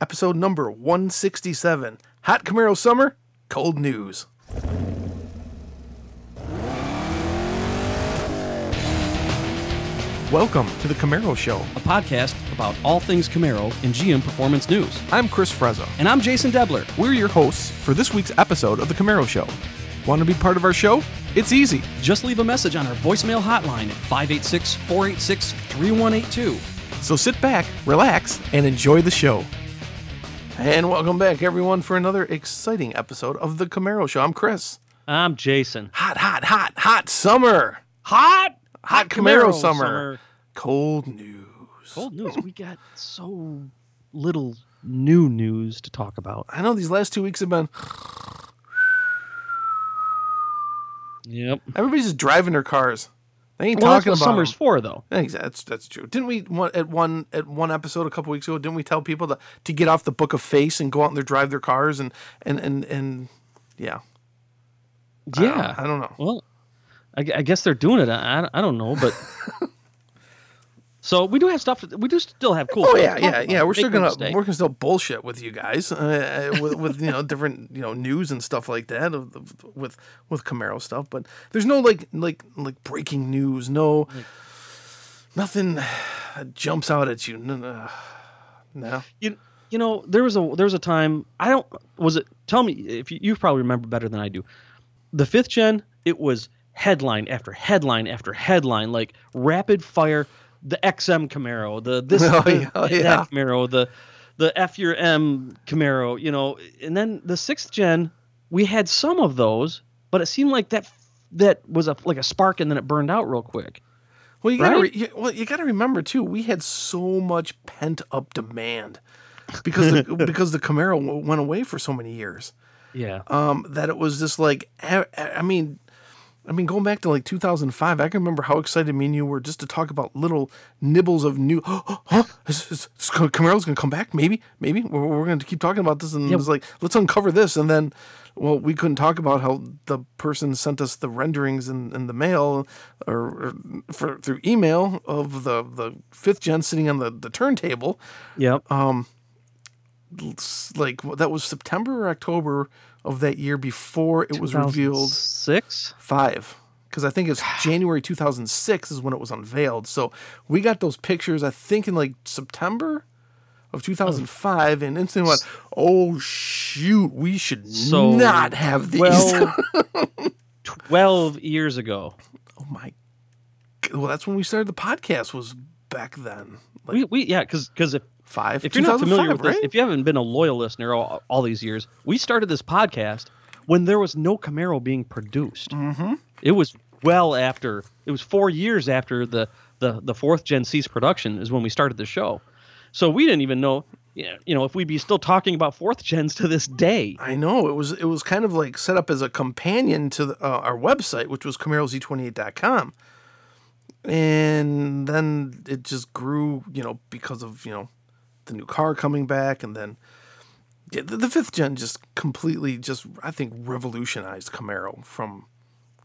episode number 167 Hot Camaro Summer, Cold News. Welcome to the Camaro Show. a podcast about all things Camaro and GM Performance News. I'm Chris Frezzo. And I'm Jason Debler. We're your hosts for this week's episode of the Camaro Show. Want to be part of our show? It's easy. Just leave a message on our voicemail hotline at 586 486 3182. So sit back, relax, and enjoy the show. And welcome back, everyone, for another exciting episode of the Camaro Show. I'm Chris. I'm Jason. Hot, hot, hot, hot summer. Hot! Hot Camaro, summer. Cold news. Cold news. We got so little new news to talk about. I know these last two weeks have been. Yep. Everybody's just driving their cars. They ain't Well, that's talking what about. summer's them. for, though. That's that's true. Didn't we one, at one at one episode a couple weeks ago? Didn't we tell people to, to get off the book of face and go out and drive their cars and and and and yeah. I don't- Yeah. I don't know. Well, I, I guess they're doing it. I- I don't know, but. so we do have stuff. We do still have cool. Oh yeah, yeah, yeah. We're still Make no gonna mistake. we're gonna still bullshit with you guys uh, uh, with, with you know different you know news and stuff like that of, of- with with Camaro stuff. But there's no like like like breaking news. No, nothing jumps out at you. No, no. no. you you know there was a there was a time I don't was it tell me if you, you probably remember better than I do the fifth gen it was headline after headline after headline like rapid fire the XM Camaro the this Oh, the, yeah, oh, that. Camaro the the F your M Camaro you know and then the sixth gen we had some of those but it seemed like that that was a like a spark and then it burned out real quick Well, you gotta Right? re- well you gotta remember too. We had so much pent up demand because the, because the Camaro w- went away for so many years. yeah um, that it was just like I mean I mean going back to like 2005 I can remember how excited me and you were just to talk about little nibbles of new huh? Is, is, is Camaro's gonna come back? Maybe maybe. We're, we're gonna keep talking about this and Yeah. it's like let's uncover this. And then well we couldn't talk about how the person sent us the renderings in, in the mail or, or for through email of the the fifth gen sitting on the, the turntable. Yep. It's like that was September or October of that year before it was revealed six five because I think it's January 2006 is when it was unveiled. So we got those pictures, I think, in like September of 2005, hmm. and instantly went, "Oh shoot, we should So, not have these." Well, 12 years ago. oh my, well, that's when we started the podcast. Was back then, like We, we yeah, because because if, five. if you're not familiar with 2005, this, if you haven't been a loyal listener all, all these years, we started this podcast when there was no Camaro being produced. Mm-hmm. It was well after, it was four years after the, the, the fourth gen ceased production is when we started the show. So we didn't even know, you know, you know, if we'd be still talking about fourth gens to this day. I know it was it was kind of like set up as a companion to the, uh, our website, which was CamaroZ28.com, and then it just grew, you know, because of you know the new car coming back, and then yeah, the, the fifth gen just completely just I think revolutionized Camaro from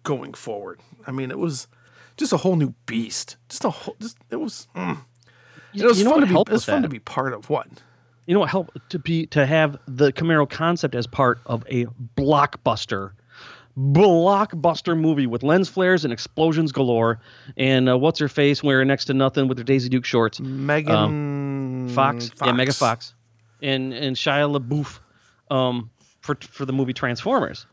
going forward. I mean, it was just a whole new beast. Just a whole, just it was. Mm. It was you know fun to be. It was fun that? to be part of. What? you know what helped to be to have the Camaro concept as part of a blockbuster blockbuster movie with lens flares and explosions galore and uh, what's her face wearing next to nothing with her Daisy Duke shorts Megan Fox, yeah Mega Fox and and Shia LaBeouf um for for the movie Transformers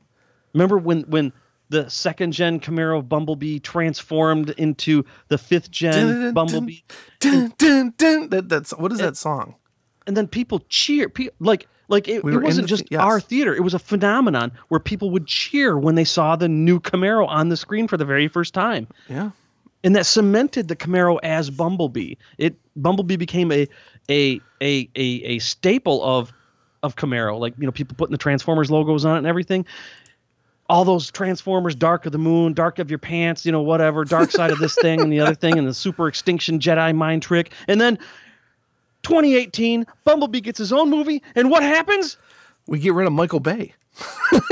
remember when when the second gen Camaro Bumblebee transformed into the fifth gen Bumblebee Dun, dun, dun. That, that's what is that song? and then people cheer like like it, We it wasn't the just yes. our theater it was a phenomenon where people would cheer when they saw the new camaro on the screen for the very first time Yeah. and that cemented the camaro as bumblebee it bumblebee became a a a a, a staple of of camaro like you know people putting the transformers logos on it and everything all those transformers dark of the moon dark of your pants you know whatever dark side of this thing and the other thing and the super extinction jedi mind trick and then 2018 bumblebee gets his own movie and what happens We get rid of Michael Bay.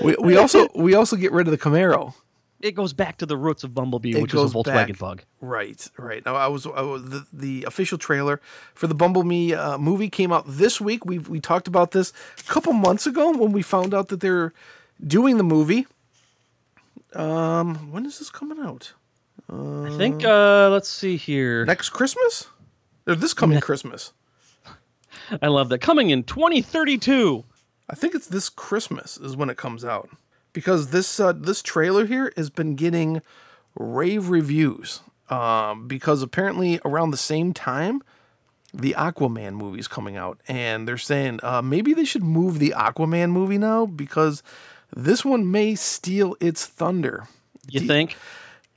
we, we also we also get rid of the Camaro. It goes back to the roots of Bumblebee, It which is a Volkswagen back. bug. Right, right. Now, I was, I was the, the official trailer for the Bumblebee uh, movie came out this week. We we talked about this a couple months ago when we found out that they're doing the movie. Um, when is this coming out? I think. Uh, let's see here. Next Christmas? Or this coming Christmas? I love that. Coming in 2032. I think it's this Christmas is when it comes out because this uh, this trailer here has been getting rave reviews um, because apparently around the same time the Aquaman movie's coming out and they're saying uh, maybe they should move the Aquaman movie now because this one may steal its thunder. You D- think?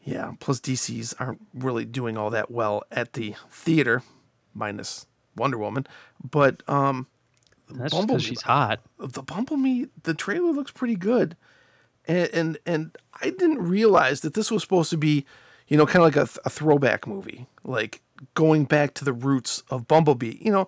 Yeah, plus DC's aren't really doing all that well at the theater, minus Wonder Woman. But um, That's Bumblebee- because she's hot. the Bumblebee, the trailer looks pretty good, and and, and I didn't realize that this was supposed to be, you know, kind of like a, th- a throwback movie, like going back to the roots of Bumblebee. You know,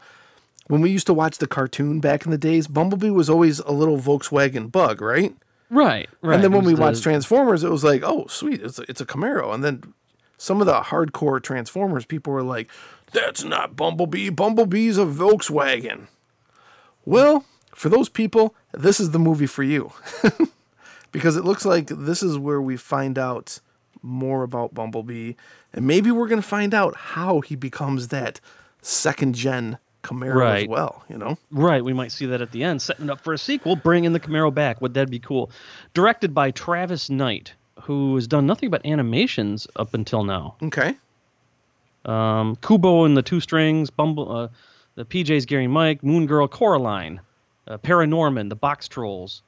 when we used to watch the cartoon back in the days, Bumblebee was always a little Volkswagen bug, right? Right, right. And then when we the- watched Transformers, it was like, oh, sweet, it's a, it's a Camaro. And then some of the hardcore Transformers people were like, that's not Bumblebee. Bumblebee's a Volkswagen. Well, for those people, this is the movie for you. because it looks like this is where we find out more about Bumblebee. And maybe we're going to find out how he becomes that second gen Camaro as well, you know? Right, we might see that at the end, setting up for a sequel, bringing the Camaro back. Would that be cool? Directed by Travis Knight, who has done nothing but animations up until now. Okay. Um, Kubo and the Two Strings, Bumble, uh, the PJ's Gary Mike, Moon Girl, Coraline, uh, Paranorman, the Box Trolls.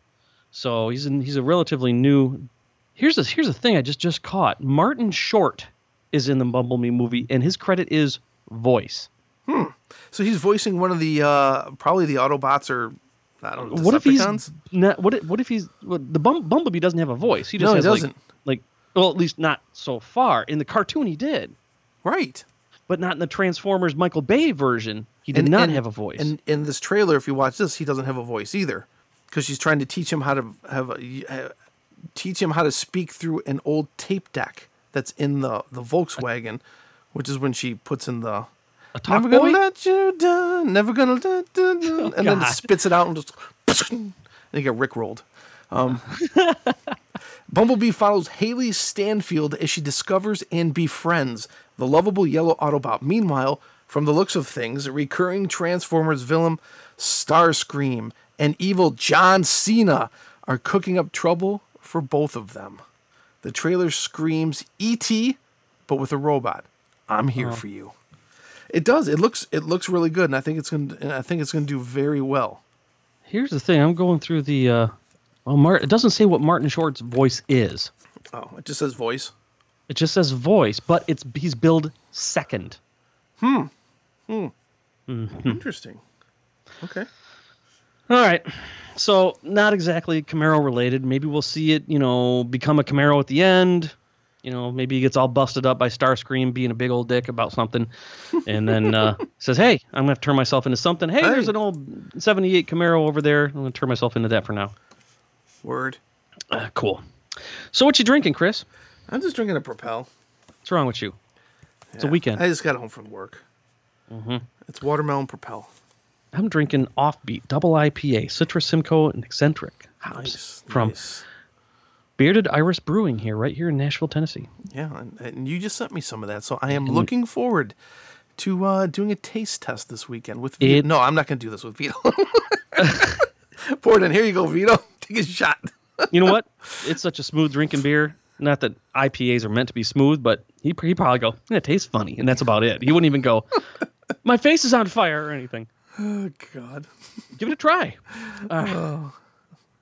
So he's in, he's a relatively new. Here's a here's a thing I just just caught. Martin Short is in the Bumblebee movie, and his credit is voice. Hmm. So he's voicing one of the, uh, probably the Autobots or, I don't know, what if he's not, what if, what if he's well, the Bum, Bumblebee doesn't have a voice? He just No, he has like- doesn't. Like, well, at least not so far. In the cartoon, he did, Right. but not in the Transformers Michael Bay version. He did And- not and- have a voice. And in this trailer, if you watch this, he doesn't have a voice either, because she's trying to teach him how to have a, uh, teach him how to speak through an old tape deck that's in the the Volkswagen, which is when she puts in the "Never boy. gonna let you down, never gonna let you down," and then God. spits it out and just and you get rickrolled. Um, Bumblebee follows Hailee Steinfeld as she discovers and befriends the lovable yellow Autobot. Meanwhile, from the looks of things, a recurring Transformers villain Starscream and evil John Cena are cooking up trouble for both of them. The trailer screams E.T., but with a robot. I'm here for you. It does. It looks. It looks really good, and I think it's gonna. And I think it's gonna do very well. Here's the thing. I'm going through the. Uh, well, Mart, it doesn't say what Martin Short's voice is. Oh, it just says voice. It just says voice, but it's he's billed second. hmm hmm hmm Interesting. Okay. All right. So not exactly Camaro related. Maybe we'll see it, you know, become a Camaro at the end. You know, maybe he gets all busted up by Starscream being a big old dick about something, and then uh, says, "Hey, I'm gonna have to turn myself into something. Hey, there's an old '78 Camaro over there. I'm gonna turn myself into that for now." Word. Uh, cool. So what you drinking, Chris? I'm just drinking a Propel. What's wrong with you? It's a weekend. I just got home from work. Mm-hmm. It's watermelon Propel. I'm drinking Offbeat Double IPA, Citrus Simcoe and Eccentric hops Nice. from nice. Bearded Iris Brewing here, right here in Nashville, Tennessee. Yeah, and, and you just sent me some of that, so I am looking forward to uh, doing a taste test this weekend with Vito. It- no, I'm not going to do this with Vito. Pour it in. Here you go, Vito. Take a shot. You know what? It's such a smooth drinking beer. Not that IPAs are meant to be smooth, but he he probably go, yeah, it tastes funny, and that's about it. He wouldn't even go, my face is on fire or anything. Oh God. Give it a try. Uh,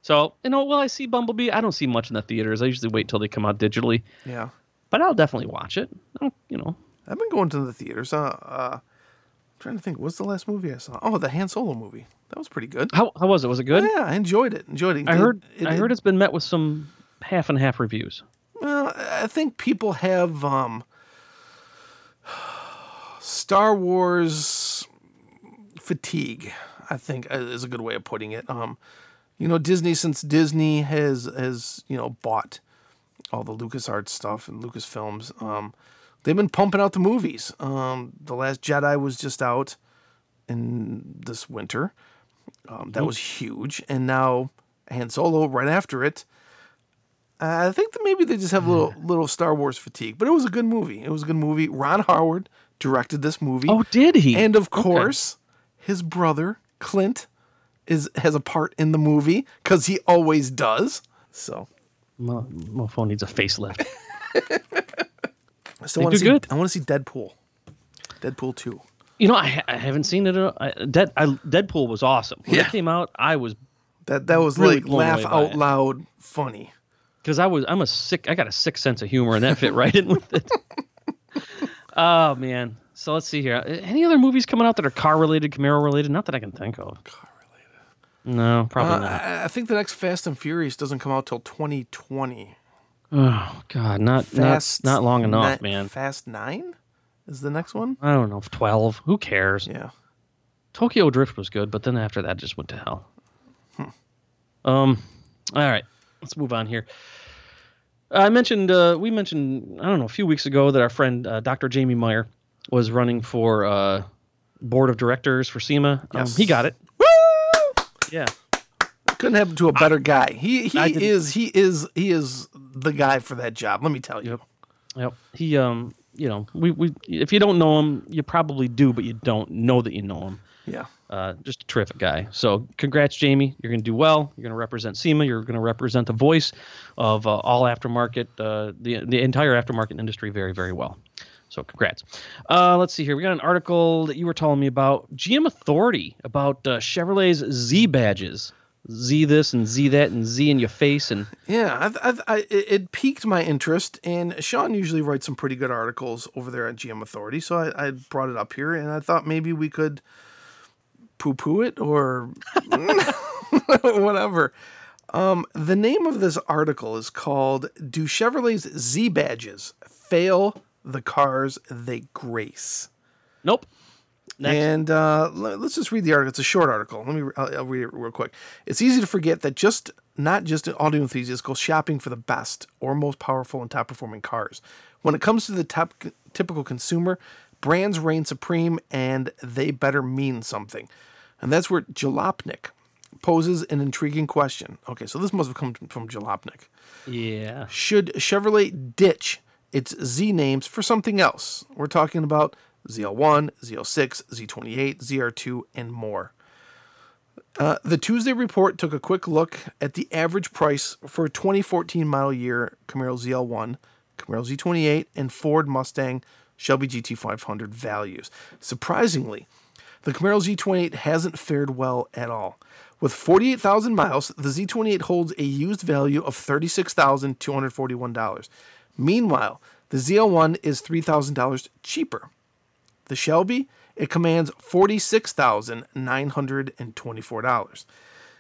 So you know, well, I see Bumblebee. I don't see much in the theaters. I usually wait till they come out digitally, Yeah, but I'll definitely watch it. I'll, you know, I've been going to the theaters. Uh, uh, trying to think. What's the last movie I saw? Oh, the Han Solo movie. That was pretty good. how how was it? Was it good? Yeah, I enjoyed it. Enjoyed it. I It- heard it- I it- heard it's been met with some half and half reviews. Well, I think people have um, Star Wars fatigue. I think uh, is a good way of putting it. Um, you know, Disney since Disney has has you know bought all the LucasArts stuff and Lucasfilms. Um, they've been pumping out the movies. Um, the Last Jedi was just out in this winter. Um, that was huge, and now Han Solo right after it. Uh, I think that maybe they just have a little little Star Wars fatigue, but it was a good movie. It was a good movie. Ron Howard directed this movie. Oh, did he? And of course, his brother Clint is has a part in the movie because he always does. So, Mo- Mofo needs a facelift. I still want to see. good. I want to see Deadpool. Deadpool two. you know, I, I haven't seen it. uh, I, Dead, I, Deadpool was awesome. When Yeah. it came out, I was That that was Really like laugh out it. loud funny. because I was I'm a sick. I got a sick sense of humor, and that fit right in with it. oh man. So let's see here. Any other movies coming out that are car related, Camaro related? Not that I can think of. Car related. No, probably Uh, not. I, I think the next Fast and Furious doesn't come out till 2020. Oh God, not Fast not not long enough, Ni- man. Fast Nine is the next one. I don't know, twelve. Who cares? Yeah. Tokyo Drift was good, but then after that, it just went to hell. Um, all right, let's move on here. I mentioned uh, we mentioned I don't know a few weeks ago that our friend uh, Dr. Jamie Meyer was running for uh, board of directors for SEMA. Um, he got it. Woo! Yeah, Couldn't happen to a better guy. He he is he is he is the guy for that job. Let me tell you. Yep. yep. He um, you know, we we if you don't know him, you probably do, but you don't know that you know him. Yeah. Uh, just a terrific guy. So, congrats, Jamie. You're going to do well. You're going to represent SEMA. You're going to represent the voice of uh, all aftermarket, uh, the the entire aftermarket industry, very, very well. So, congrats. Uh, let's see here. We got an article that you were telling me about GM Authority about uh, Chevrolet's Z badges. Z this and Z that and Z in your face and Yeah, I, I, I, it it piqued my interest, and Sean usually writes some pretty good articles over there at GM Authority, so I, I brought it up here, and I thought maybe we could poo-poo it or whatever. Um, the name of this article is called "Do Chevrolet's Z badges fail the cars they grace?" nope. Next. And uh, let's just read the article. It's a short article. Let me. I'll, I'll read it real quick. It's easy to forget that just not just audio enthusiasts go shopping for the best or most powerful and top performing cars. When it comes to the top typical consumer, brands reign supreme, and they better mean something. And that's where Jalopnik poses an intriguing question. Okay, so this must have come from Jalopnik. yeah. Should Chevrolet ditch its Z names for something else? We're talking about ZL1, Z06, Z28, ZR2, and more. Uh, the Tuesday report took a quick look at the average price for a 2014 model year Camaro ZL1, Camaro Z28, and Ford Mustang Shelby GT500 values. Surprisingly, the Camaro Z28 hasn't fared well at all. With 48,000 miles, the Z28 holds a used value of $36,241. Meanwhile, the ZL1 is $3,000 cheaper. The Shelby, it commands $46,924.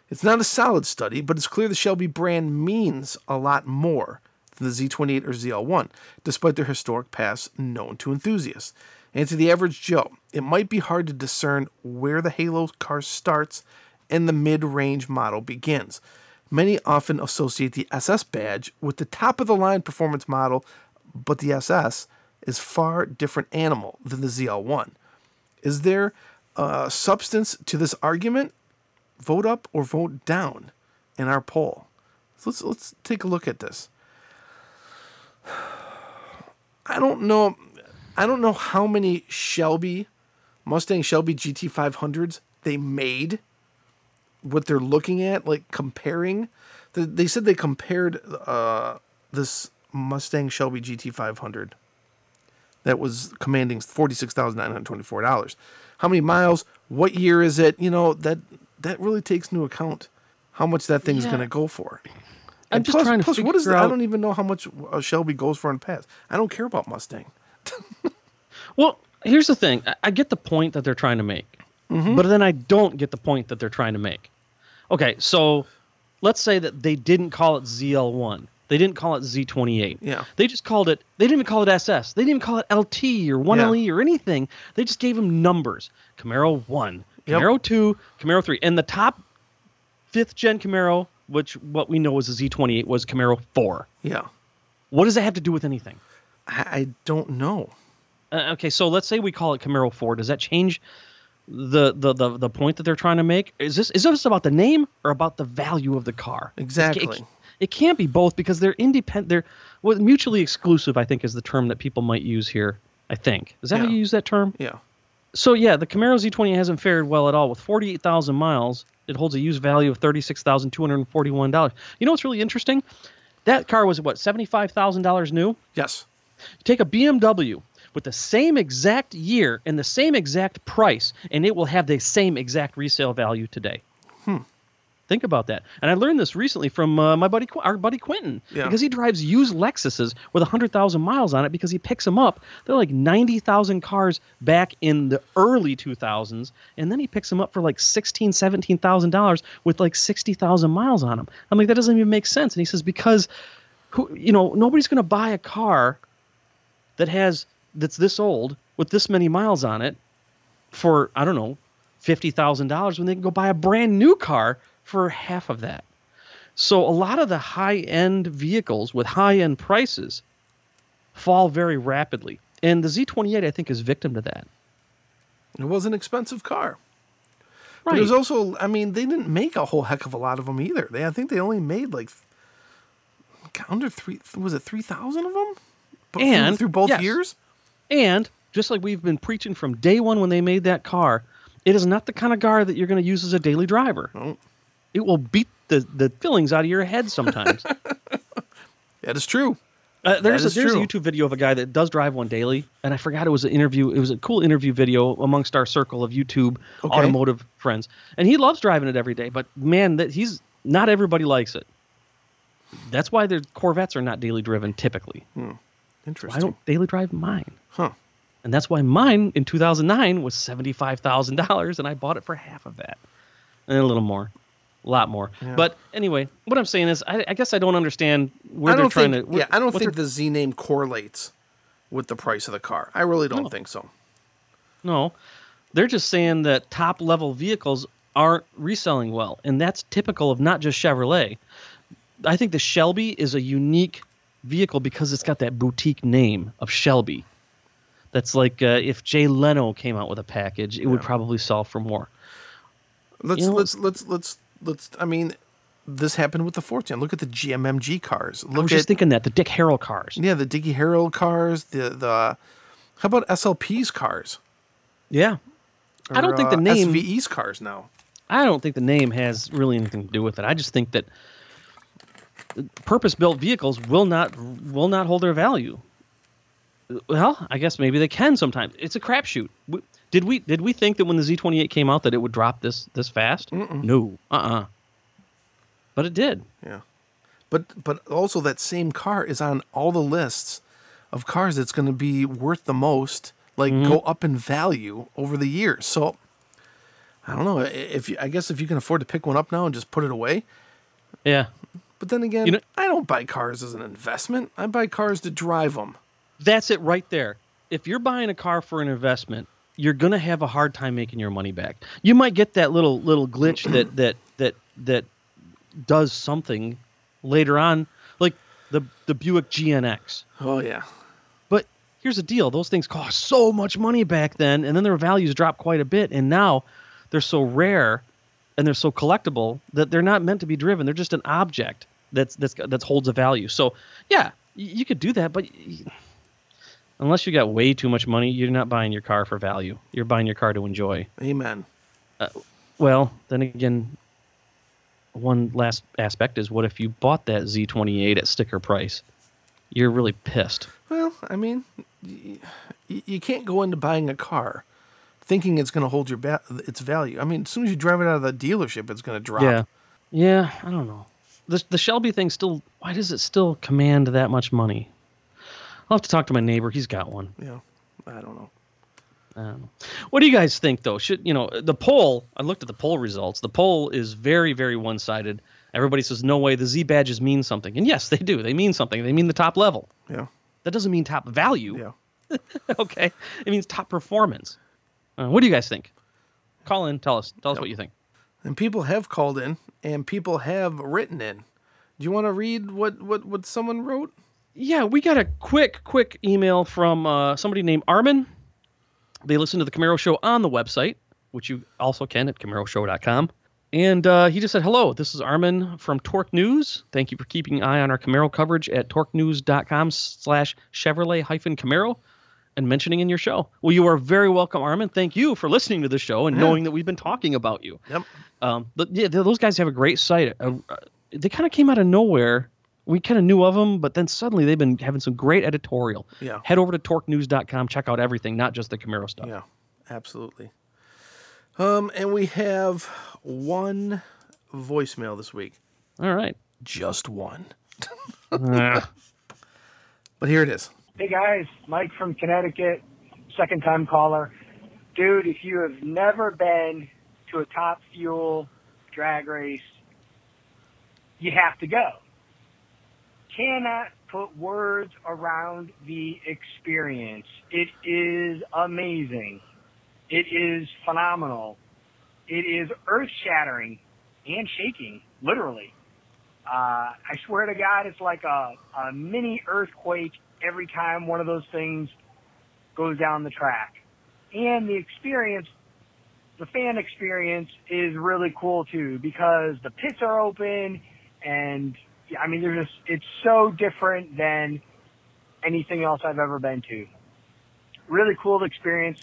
It's not a solid study, but it's clear the Shelby brand means a lot more than the Z28 or ZL1, despite their historic past known to enthusiasts. And to the average Joe, it might be hard to discern where the Halo car starts and the mid range model begins. Many often associate the SS badge with the top of the line performance model, but the SS is far different animal than the ZL1. Is there uh, substance to this argument? Vote up or vote down in our poll. So let's let's take a look at this. I don't know. I don't know how many Shelby Mustang Shelby GT500s they made. What they're looking at, like comparing, they, they said they compared uh, this Mustang Shelby GT500 that was commanding forty-six thousand nine hundred twenty-four dollars. How many miles? What year is it? You know that that really takes into account how much that thing's Yeah. going to go for. I'm And just plus, trying to plus, what is figure that? I don't even know how much a Shelby goes for in the past. I don't care about Mustang. Well, here's the thing. I- I get the point that they're trying to make, Mm-hmm. but then I don't get the point that they're trying to make. Okay, so let's say that they didn't call it ZL1. They didn't call it Z28. Yeah. They just called it. They didn't even call it SS. They didn't even call it LT or 1LE or anything. They just gave them numbers. Camaro one, Yep. Camaro two, Camaro three, and the top fifth gen Camaro, which what we know is a Z28, was Camaro four. Yeah, What does that have to do with anything? I, I don't know. Uh, okay, so let's say we call it Camaro 4. Does that change the, the the the point that they're trying to make? Is this is this about the name or about the value of the car? Exactly. It, it can't be both because they're independent. They're well, mutually exclusive. I think is the term that people might use here. I think is that how you use that term? Yeah. So yeah, the Camaro Z20 hasn't fared well at all. With 48,000 miles, it holds a used value of $36,241. You know what's really interesting? That car was what $75,000 new. Yes. Take a BMW with the same exact year and the same exact price, and it will have the same exact resale value today. Think about that. And I learned this recently from uh, my buddy, our buddy Quentin, Yeah. because he drives used Lexuses with 100,000 miles on it because he picks them up. They're like 90,000 cars back in the early 2000s, and then he picks them up for like 16, 17,000 dollars with like 60,000 miles on them. I'm like, that doesn't even make sense. And he says because, who, you know, nobody's going to buy a car that has that's this old with this many miles on it for I don't know fifty thousand dollars when they can go buy a brand new car for half of that. So a lot of the high end vehicles with high end prices fall very rapidly, and the Z28 I think is victim to that. It was an expensive car. But Right. it was also, I mean, they didn't make a whole heck of a lot of them either. They, I think they only made like under three. Was it three thousand of them? But And- through, both yes. years. And just like we've been preaching from day one when they made that car, it is not the kind of car that you're going to use as a daily driver. No. It will beat the, the fillings out of your head sometimes. That is true. Uh, there's a, there's a. YouTube video of a guy that does drive one daily, and I forgot it was an interview. It was a cool interview video amongst our circle of YouTube Okay. automotive friends, and he loves driving it every day. But man, that he's not everybody likes it. That's why their Corvettes are not daily driven typically. I Interesting. Why don't daily drive mine, Huh. and that's why mine in 2009 was seventy five thousand dollars, and I bought it for half of that, and a little more, a lot more. Yeah. But anyway, what I'm saying is, I, I guess I don't understand where I they're don't trying think. to. yeah, I don't think the Z name correlates with the price of the car. I really don't No. think so. No, they're just saying that top level vehicles aren't reselling well, and that's typical of not just Chevrolet. I think the Shelby is a unique vehicle because it's got that boutique name of Shelby. That's like uh, if Jay Leno came out with a package, it would probably sell for more. Let's You know- let's let's let's let's. I mean, this happened with the Fortune. Look at the GMMG cars. I Look was at just thinking that the Dick Harrell cars. yeah, the Dick Harrell cars. The the how about SLP's cars? Yeah, I don't Or, think the uh, name- SVE's cars now. I don't think the name has really anything to do with it. I just think that purpose-built vehicles will not will not hold their value. Well, I guess maybe they can sometimes. It's a crapshoot. Did we did we think that when the Z28 came out that it would drop this this fast? No. Uh-uh. But it did. Yeah, but but also that same car is on all the lists of cars that's going to be worth the most, like Mm-hmm. go up in value over the years. So I don't know if you, I guess if you can afford to pick one up now and just put it away. Yeah. But then again, You know- I don't buy cars as an investment. I buy cars to drive them. That's it right there. If you're buying a car for an investment, you're gonna have a hard time making your money back. You might get that little little glitch that that that that does something later on, like the the Buick GNX. Oh yeah, But here's the deal: those things cost so much money back then, and then their values drop quite a bit, and now they're so rare and they're so collectible that they're not meant to be driven. They're just an object that's that's that holds a value. So yeah, you could do that, but unless you got way too much money, you're not buying your car for value. You're buying your car to enjoy. amen. Uh, well, then again, one last aspect is what if you bought that Z28 at sticker price? You're really pissed. Well, I mean, y- y- you can't go into buying a car thinking it's going to hold your ba- its value. I mean, as soon as you drive it out of the dealership, it's going to drop. Yeah, yeah. I don't know. The the Shelby thing still. Why does it still command that much money? I'll have to talk to my neighbor. He's got one. Yeah, I don't know. I don't know. What do you guys think, though? Should you know the poll? I looked at the poll results. The poll is very, very one-sided. Everybody says no way. The Z badges mean something, and yes, they do. They mean something. They mean the top level. Yeah, That doesn't mean top value. yeah. okay, it means top performance. Uh, what do you guys think? Call in. Tell us. Tell us Yep. what you think. And people have called in, and people have written in. Do you want to read what what what someone wrote? yeah, we got a quick, quick email from uh, somebody named Armin. They listen to the Camaro Show on the website, which you also can at CamaroShow.com. And uh, he just said, Hello, this is Armin from Torque News. Thank you for keeping an eye on our Camaro coverage at torquenews.com slash Chevrolet hyphen Camaro and mentioning in your show. Well, you are very welcome, Armin. Thank you for listening to the show and Yeah. knowing that we've been talking about you. Yep. Um, but yeah, those guys have a great site. Uh, uh, they kind of came out of nowhere. We kind of knew of them, but then suddenly they've been having some great editorial. Yeah. Head over to torquenews.com, check out everything, not just the Camaro stuff. Yeah, absolutely. Um, and we have one voicemail this week. All right. Just one. Ah, But here it is. Hey guys, Mike from Connecticut, second time caller. Dude, if you have never been to a top fuel drag race, you have to go. Cannot put words around the experience. It is amazing. It is phenomenal. It is earth shattering and shaking, literally. Uh, I swear to God, it's like a, a mini earthquake every time one of those things goes down the track. And the experience, the fan experience is really cool too because the pits are open and I mean, they're just, it's so different than anything else I've ever been to. Really cool experience.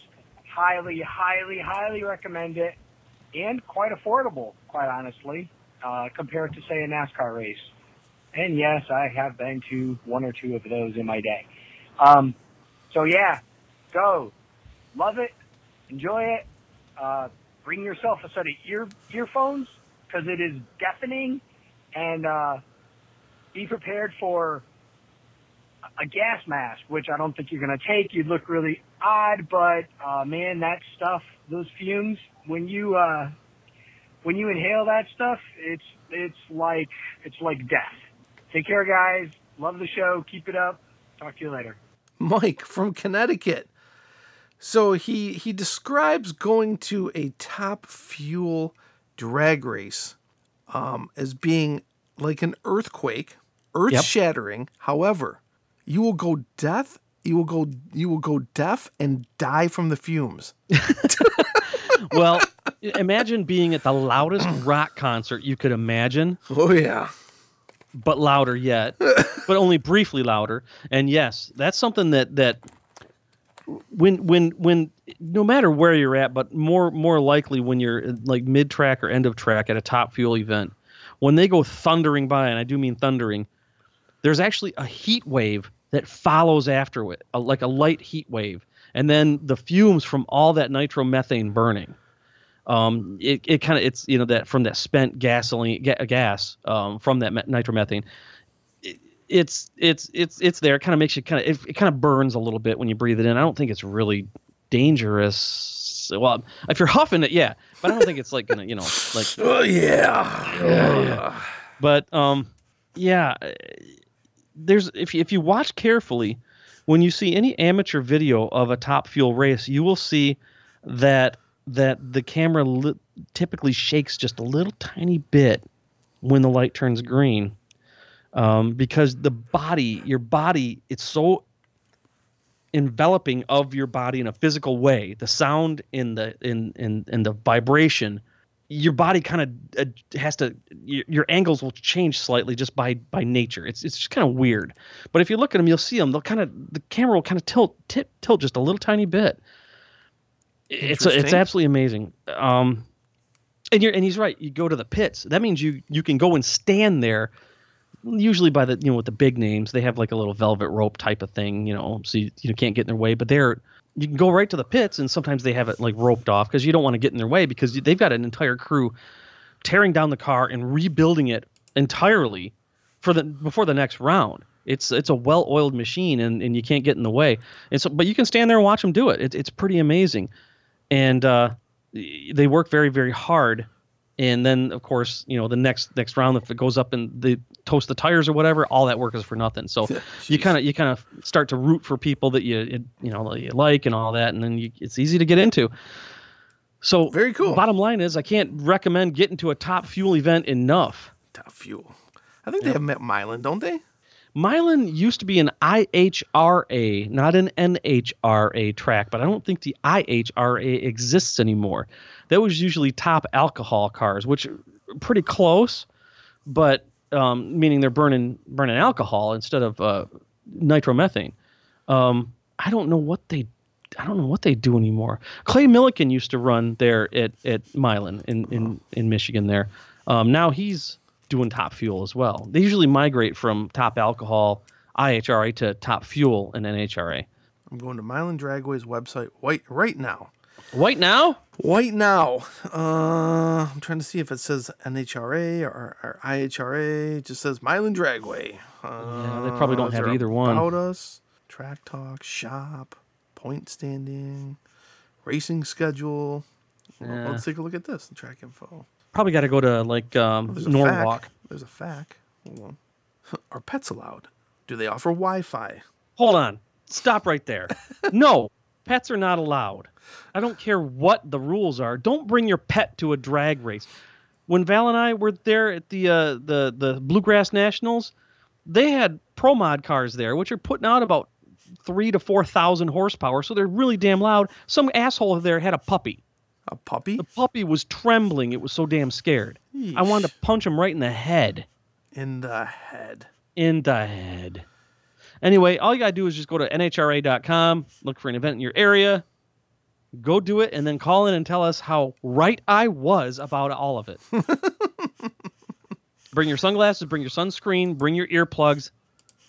Highly, highly, highly recommend it and quite affordable, quite honestly, uh, compared to say a NASCAR race. And yes, I have been to one or two of those in my day. Um, so yeah, go, love it, enjoy it. Uh, bring yourself a set of ear earphones because it is deafening, and uh, be prepared for a gas mask, which I don't think you're going to take. You'd look really odd, but uh, man, that stuff, those fumes, when you uh, when you inhale that stuff, it's it's like it's like death. Take care, guys. Love the show. Keep it up. Talk to you later. Mike from Connecticut. So he he describes going to a top fuel drag race um, as being like an earthquake, earth shattering. However, you will go deaf. You will go. You will go deaf and die from the fumes. well, imagine being at the loudest rock concert you could imagine, Oh yeah. But louder yet, but only briefly louder. And yes, that's something that that when when when no matter where you're at, but more more likely when you're uh, like mid track or end of track at a top fuel event, when they go thundering by, and I do mean thundering, there's actually a heat wave that follows after it, a, like a light heat wave, and then the fumes from all that nitromethane burning. Um, it, it kind of it's you know that from that spent gasoline ga- gas um, from that nitromethane. It, it's it's it's it's there. It kind of makes you kind of it, it kind of burns a little bit when you breathe it in. I don't think it's really dangerous. Well, if you're huffing it, yeah, but I don't think it's like gonna you know like Oh yeah. Yeah. but um yeah uh, there's if you, if you watch carefully when you see any amateur video of a top fuel race you will see that that the camera li- typically shakes just a little tiny bit when the light turns green um, because the body your body it's so enveloping of your body in a physical way. The sound in the in in, in the vibration your body kind of uh, has to your, your angles will change slightly just by by nature. It's it's just kind of weird. But if you look at them you'll see them they'll kind of the camera will kind of tilt tip, tilt just a little tiny bit it's it's absolutely amazing. Um and you're and he's right. You go to the pits. That means you you can go and stand there usually by the you know with the big names. They have like a little velvet rope type of thing you know so you, you can't get in their way. But they're you can go right to the pits and sometimes they have it like roped off because you don't want to get in their way because they've got an entire crew tearing down the car and rebuilding it entirely for the before the next round. It's it's a well-oiled machine and, and you can't get in the way. And so but you can stand there and watch them do it, it it's pretty amazing and uh, they work very very hard and then of course you know the next next round if it goes up and they toast the tires or whatever all that work is for nothing so you kind of you kind of start to root for people that you you- know that you like and all that and then you, it's easy to get into so Very cool. bottom line is i can't recommend getting to a top fuel event enough Top fuel. I think they have Met Milan, don't they? Milan used to be an IHRA, not an NHRA track, but I don't think the IHRA exists anymore. That was usually top alcohol cars, which are pretty close, but um, meaning they're burning burning alcohol instead of uh, nitromethane. Um, I don't know what they I don't know what they do anymore. Clay Millican used to run there at at Milan in in, in Michigan there. Um, now he's doing top fuel as well. They usually migrate from top alcohol IHRA to top fuel and NHRA. I'm going to Milan Dragway's website right right now. White now? Right now, uh, I'm trying to see if it says NHRA or, or IHRA. It just says Milan Dragway. Uh, Yeah, they probably don't have there either one. About us, track talk, shop, point standing, racing schedule. Yeah. Let's take a look at this. Track info. Probably got to go to like um, There's a Norwalk. There's a FAQ. Hold on. Are pets allowed? Do they offer Wi-Fi? Hold on. Stop right there. no, pets are not allowed. I don't care what the rules are. Don't bring your pet to a drag race. When Val and I were there at the uh, the the Bluegrass Nationals, they had pro mod cars there, which are putting out about three to four thousand horsepower, so they're really damn loud. Some asshole there had a puppy. A puppy? The puppy was trembling. It was so damn scared. I wanted to punch him right in the head. In the head. in the head. Anyway, all you gotta do is just go to nhra.com, look for an event in your area, go do it, and then call in and tell us how right I was about all of it. bring your sunglasses, bring your sunscreen, bring your earplugs.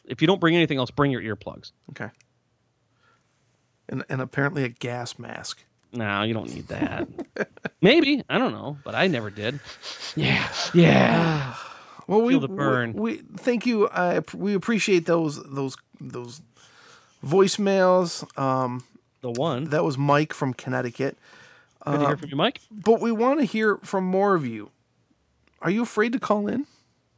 If you don't bring anything else, bring your earplugs. Okay. And and apparently a gas mask. No, you don't need that. Maybe I don't know, but I never did. Yeah, yeah. Well, we, Feel the burn. we, we thank you. I we appreciate those those those voicemails. Um, The one. that was Mike from Connecticut. Good to hear from you, Mike. But we want to hear from more of you. Are you afraid to call in?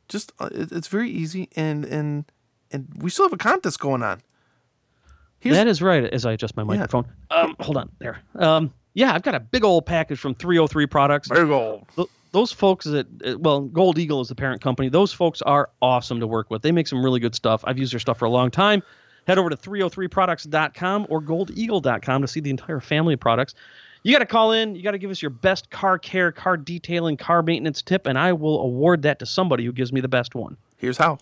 Just uh, it, it's very easy, and and and we still have a contest going on. Here's, That is right. As I adjust my microphone. Um, hold on there. Um, yeah, I've got a big old package from 303 Products. big old. Th- those folks that uh, well gold eagle is the parent company those folks are awesome to work with they make some really good stuff i've used their stuff for a long time head over to 303products.com or goldeagle.com to see the entire family of products you got to call in you got to give us your best car care car detailing car maintenance tip and i will award that to somebody who gives me the best one Here's how.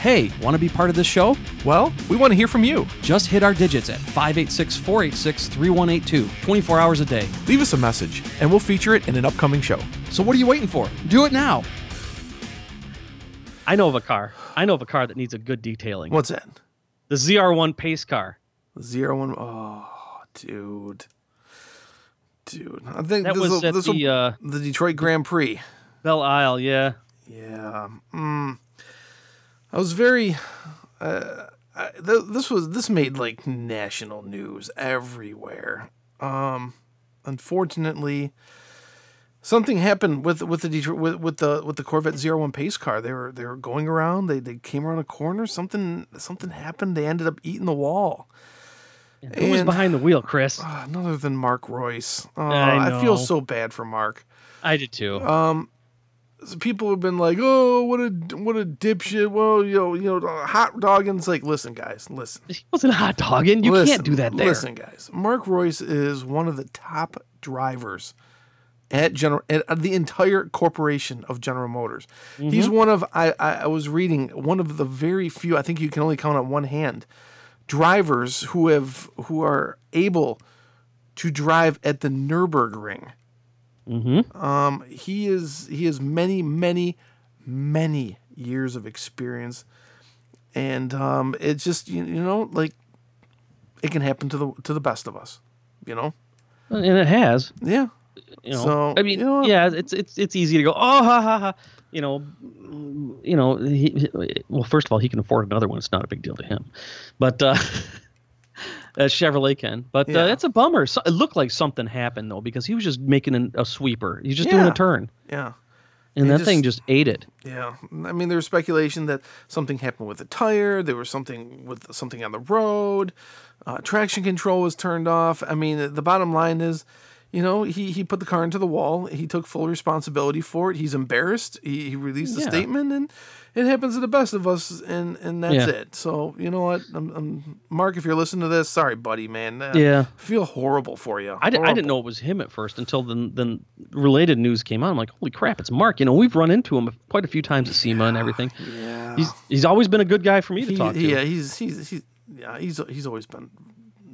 Hey, want to be part of this show? Well, we want to hear from you. Just hit our digits at 586 486 3182, 24 hours a day. Leave us a message, and we'll feature it in an upcoming show. So what are you waiting for? Do it now. i know of a car i know of a car that needs a good detailing What's that? the zr1 pace car Zero one. Oh, dude, dude. I think that this was will, at this will, the uh, the Detroit Grand Prix. belle isle yeah Yeah. Mm. I was very. Uh, I, th- this was this made like national news everywhere. Um, unfortunately, something happened with with the Detroit with, with the with the Corvette ZR1 pace car. They were they were going around. They they came around a corner. Something something happened. They ended up eating the wall. who was behind the wheel chris Uh, none other than Mark Reuss. Uh, I I, feel so bad for Mark. i did too people have been like, "Oh, what a what a dipshit." Well, you know, you know, hot dog. And it's like, listen, guys, listen. He wasn't hot dogging. You listen, can't do that there. Listen, guys. Mark Reuss is one of the top drivers at General at the entire corporation of General Motors. He's Mm-hmm. one of I, I I was reading one of the very few. I think you can only count on one hand drivers who have who are able to drive at the Nurburgring. Mm-hmm. Um, he is he has many many many years of experience, and um, it's just you, you know like it can happen to the to the best of us, you know. And it has. Yeah, You know. So, I mean, you know- yeah, it's it's it's easy to go. Oh, ha ha ha. You know, you know. He, he- well, first of all, he can afford another one. It's not a big deal to him, but uh, uh, Chevrolet can. But uh, Yeah. it's a bummer. So, it looked like something happened though because he was just making an, a sweeper. He's just doing a turn, yeah. and He that just- thing just ate it. Yeah, I mean, there was speculation that something happened with the tire. There was something with something on the road. Uh, traction control was turned off. I mean, the bottom line is, You know, he, he put the car into the wall. He took full responsibility for it. He's embarrassed. He, he released a Yeah. statement, and it happens to the best of us, and, and that's Yeah. it. So, you know what? I'm, I'm, Mark, if you're listening to this, sorry, buddy, man. Uh, Yeah. I feel horrible for you. I, di- didn't know it was him at first until then. the related news came out. I'm like, holy crap, it's Mark. You know, we've run into him quite a few times at SEMA and everything. Yeah. He's he's always been a good guy for me to He- talk to. Yeah, he's, he's, he's, yeah, he's, he's always been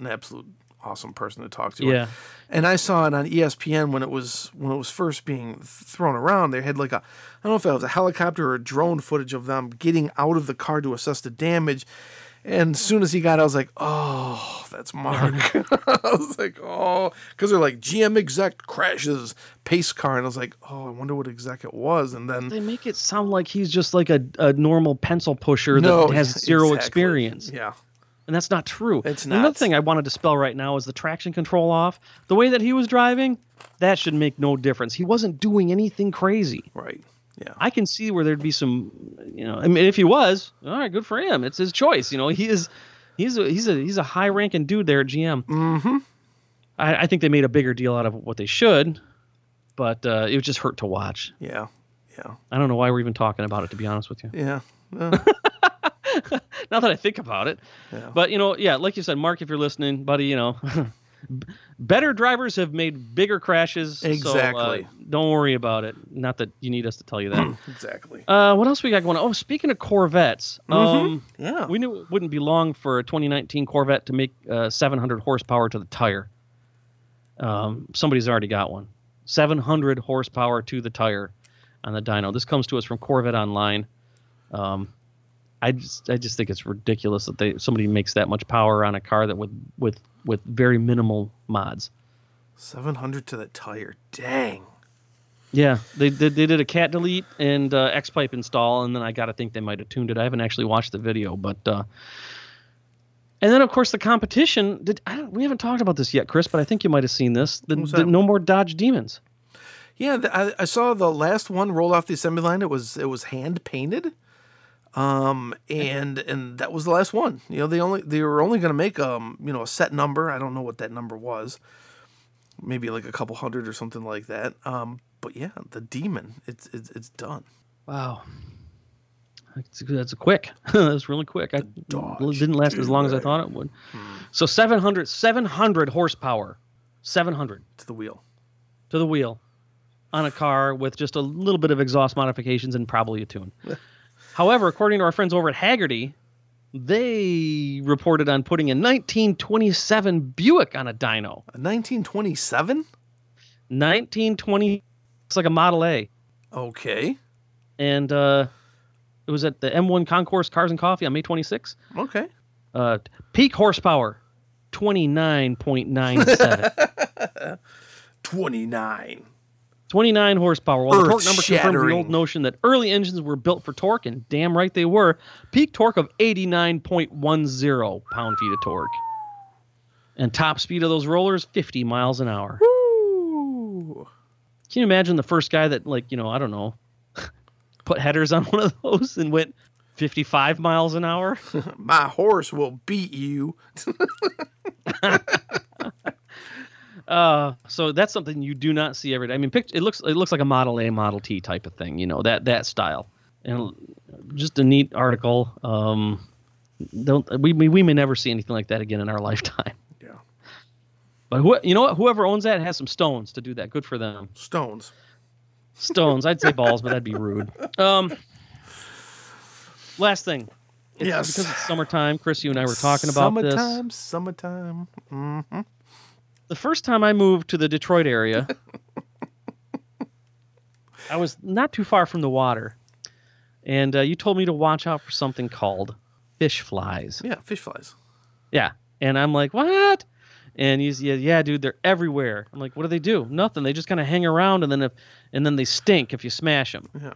an absolute awesome person to talk to. Yeah. And I saw it on ESPN when it was when it was first being thrown around. They had like a I don't know if it was a helicopter or a drone footage of them getting out of the car to assess the damage. And as soon as he got, out, I was like, "Oh, that's Mark." I was like, "Oh," because they're like GM exec crashes pace car, and I was like, "Oh, I wonder what exec it was." And then They make it sound like he's just like a, a normal pencil pusher no, that has zero exactly. experience. Yeah, And that's not true. It's And Another thing I wanted to spell right now is the traction control off. The way that he was driving, that should make no difference. He wasn't doing anything crazy. right. Yeah, I can see where there'd be some, you know, I mean, if he was, all right, good for him. It's his choice. You know, he is, he's a, he's a, he's a high ranking dude there at GM. Mm-hmm. I, I think they made a bigger deal out of what they should, but uh, it would just hurt to watch. yeah, yeah, I don't know why we're even talking about it, to be honest with you. yeah. Uh, Now that I think about it, Yeah. but you know, yeah, like you said, Mark, if you're listening, buddy, you know, better drivers have made bigger crashes. so, uh, Exactly. don't worry about it. Not that you need us to tell you that. exactly. Uh, what else we got going on? Oh, speaking of Corvettes, um, Yeah. we knew it wouldn't be long for a 2019 Corvette to make uh, 700 horsepower to the tire. Um, somebody's already got one. 700 horsepower to the tire on the dyno. This comes to us from Corvette Online. Um, I just, I just think it's ridiculous that they somebody makes that much power on a car that with with with very minimal mods. 700 to the tire. Dang. Yeah, they did. They did a cat delete and uh, X pipe install, and then I got to think they might have tuned it. I haven't actually watched the video, but uh, and then of course the competition. Did I don't, we haven't talked about this yet, Chris? But I think you might have seen this. The, the no more Dodge Demons. Yeah, the, I, I saw the last one roll off the assembly line. It was it was hand painted, um, and and that was the last one. You know, they only they were only going to make um you know a set number. I don't know what that number was, maybe like a couple hundred or something like that. Um, but yeah, the demon, it's it's, it's done. Wow, that's, that's quick. that's really quick. I it didn't last as long as I thought it would. So 700, 700 horsepower, seven hundred. To the wheel. to the wheel on a car with just a little bit of exhaust modifications and probably a tune. However, according to our friends over at Hagerty, they reported on putting a 1927 Buick on a dyno. A 1927. 1920, it's like a Model A, Okay. and uh, it was at the M1 Concourse Cars and Coffee on May 26. Okay. Uh, peak horsepower, 29.97. 29. 29 horsepower. While the torque number confirms the old notion that early engines were built for torque, and damn right they were. Peak torque of 89.10 pound feet of torque. And top speed of those rollers, 50 miles an hour. Woo. Can you imagine the first guy that, like, you know, I don't know, put headers on one of those and went 55 miles an hour? My horse will beat you. Uh, so that's something you do not see every day. I mean, pict- it looks it looks like a Model A, Model T type of thing, you know, that that style, and just a neat article. Um, don't we, we we may never see anything like that again in our lifetime. Yeah. But who, you know what? Whoever owns that has some stones to do that. Good for them. Stones. Stones. I'd say balls, but that'd be rude. Um, last thing. It's Yes. Because it's summertime. Chris, you and I were talking about this. summertime, Summertime, Mm-hmm. The first time I moved to the Detroit area, I was not too far from the water, and uh, you told me to watch out for something called fish flies. Yeah, fish flies. Yeah, and I'm like, what? And he's yeah, yeah, dude, they're everywhere. I'm like, what do they do? Nothing. They just kind of hang around, and then if and then they stink if you smash them, Yeah.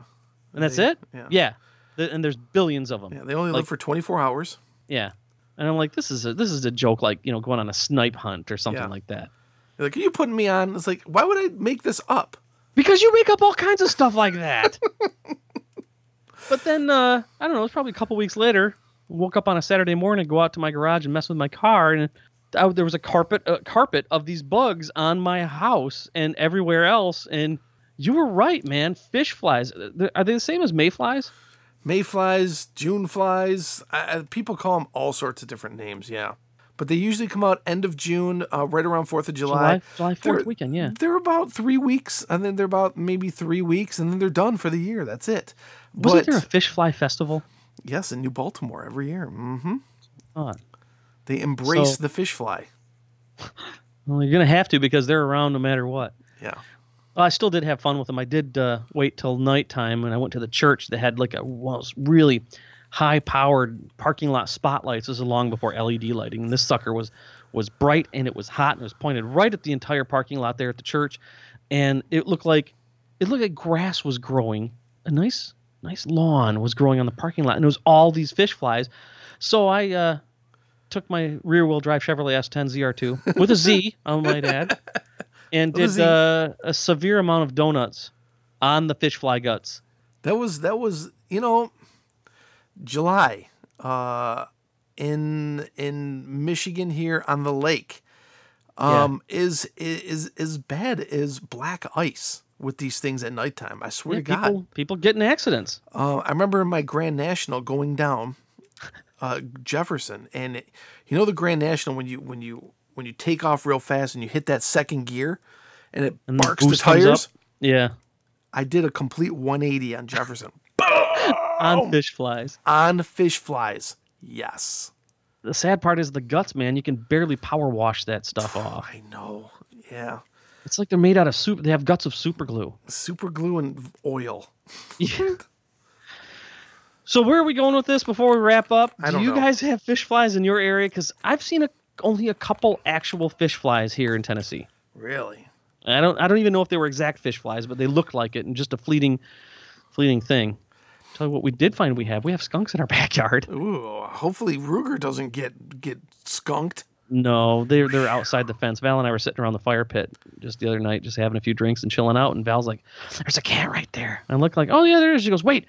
and that's They- it. yeah. yeah. And there's billions of them. Yeah, they only Like- live for 24 hours. Yeah. And I'm like, this is a this is a joke, like you know, going on a snipe hunt or something Yeah. like that. They're like, are you putting me on? It's like, why would I make this up? Because you make up all kinds of stuff like that. but then uh, I don't know, it's probably a couple weeks later, woke up on a Saturday morning, go out to my garage and mess with my car, and I, there was a carpet a carpet of these bugs on my house and everywhere else. And you were right, man. Fish flies are they the same as mayflies? Mayflies, June flies. I, I- people call them all sorts of different names. Yeah, but they usually come out end of June, uh, right around Fourth of July. July Fourth weekend. Yeah. They're about three weeks, and then they're about maybe three weeks, and then they're done for the year. That's it. Wasn't but there a fish fly festival? yes, in New Baltimore every year. Mm-hmm. Oh, They embrace So- the fish fly. well, you're gonna have to because they're around no matter what. Yeah. Well, I still did have fun with them. I did uh, wait till nighttime, and I went to the church that had like a those really high-powered parking lot spotlights. This is long before LED lighting, and this sucker was was bright and it was hot and it was pointed right at the entire parking lot there at the church, and it looked like it looked like grass was growing. A nice nice lawn was growing on the parking lot, and it was all these fish flies. So I uh, took my rear-wheel drive Chevrolet S10 ZR2 with a Z, I might add, and did uh, a severe amount of donuts on the fish fly guts. That was that was you know July uh in in Michigan here on the lake um is is is bad as black ice with these things at nighttime. I swear Yeah, to God. people, people get in accidents. Uh, I remember in my Grand National going down uh, Jefferson, and it, you know the Grand National when you when you when you take off real fast and you hit that second gear, and it And the barks the comes tires. Yeah, I did a complete 180 on Jefferson on fish flies. on fish flies. Yes, The sad part is the guts, man. You can barely power wash that stuff oh, off. I know. Yeah, It's like they're made out of soup. They have guts of super glue. super glue and oil. Yeah. So where are we going with this before we wrap up? Do you know. guys have fish flies in your area? Because I've seen a, only a couple actual fish flies here in Tennessee. Really? I don't I don't even know if they were exact fish flies, but they looked like it and just a fleeting fleeting thing. Tell you what we did find we have. We have skunks in our backyard. Ooh. Hopefully Ruger doesn't get get skunked. No, they're they're outside the fence. Val and I were sitting around the fire pit just the other night, just having a few drinks and chilling out, and Val's like, There's a cat right there. And I look like, Oh yeah, there is. She goes, Wait,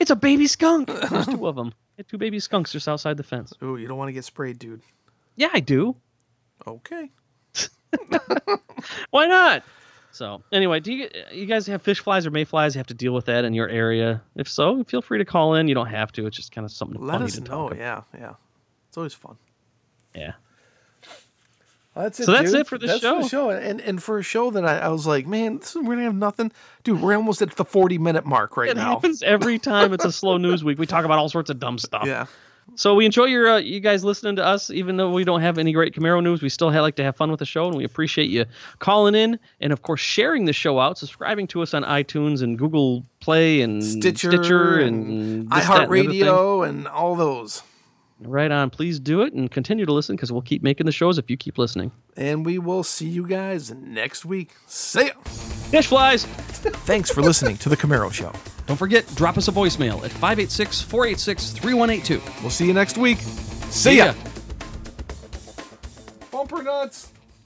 it's a baby skunk. There's two of them. Two baby skunks just outside the fence. Ooh, you don't want to get sprayed, dude. Yeah, I do. Okay. Why not? So anyway, do you you guys have fish flies or mayflies? You have to deal with that in your area. If so, feel free to call in. You don't have to. It's just kind of something Let funny us to know. talk about. Yeah, yeah. It's always fun. Yeah. Well, that's it. So that's dude. it for the that's show. For the show. And and for a show that I, I was like, man, this is, we're gonna have nothing, dude. We're almost at the forty minute mark right It now. happens every time it's a slow news week. We talk about all sorts of dumb stuff. Yeah. So we enjoy your uh, you guys listening to us, even though we don't have any great Camaro news. We still like to have fun with the show, and we appreciate you calling in and of course sharing the show out, subscribing to us on iTunes and Google Play and Stitcher, Stitcher and, and that, and the other thing. iHeartRadio and all those. Right on. Please do it and continue to listen because we'll keep making the shows if you keep listening. And we will see you guys next week. See ya. Fish flies. Thanks for listening to The Camaro Show. Don't forget, drop us a voicemail at 586 486 3182. We'll see you next week. See ya. Bumper nuts.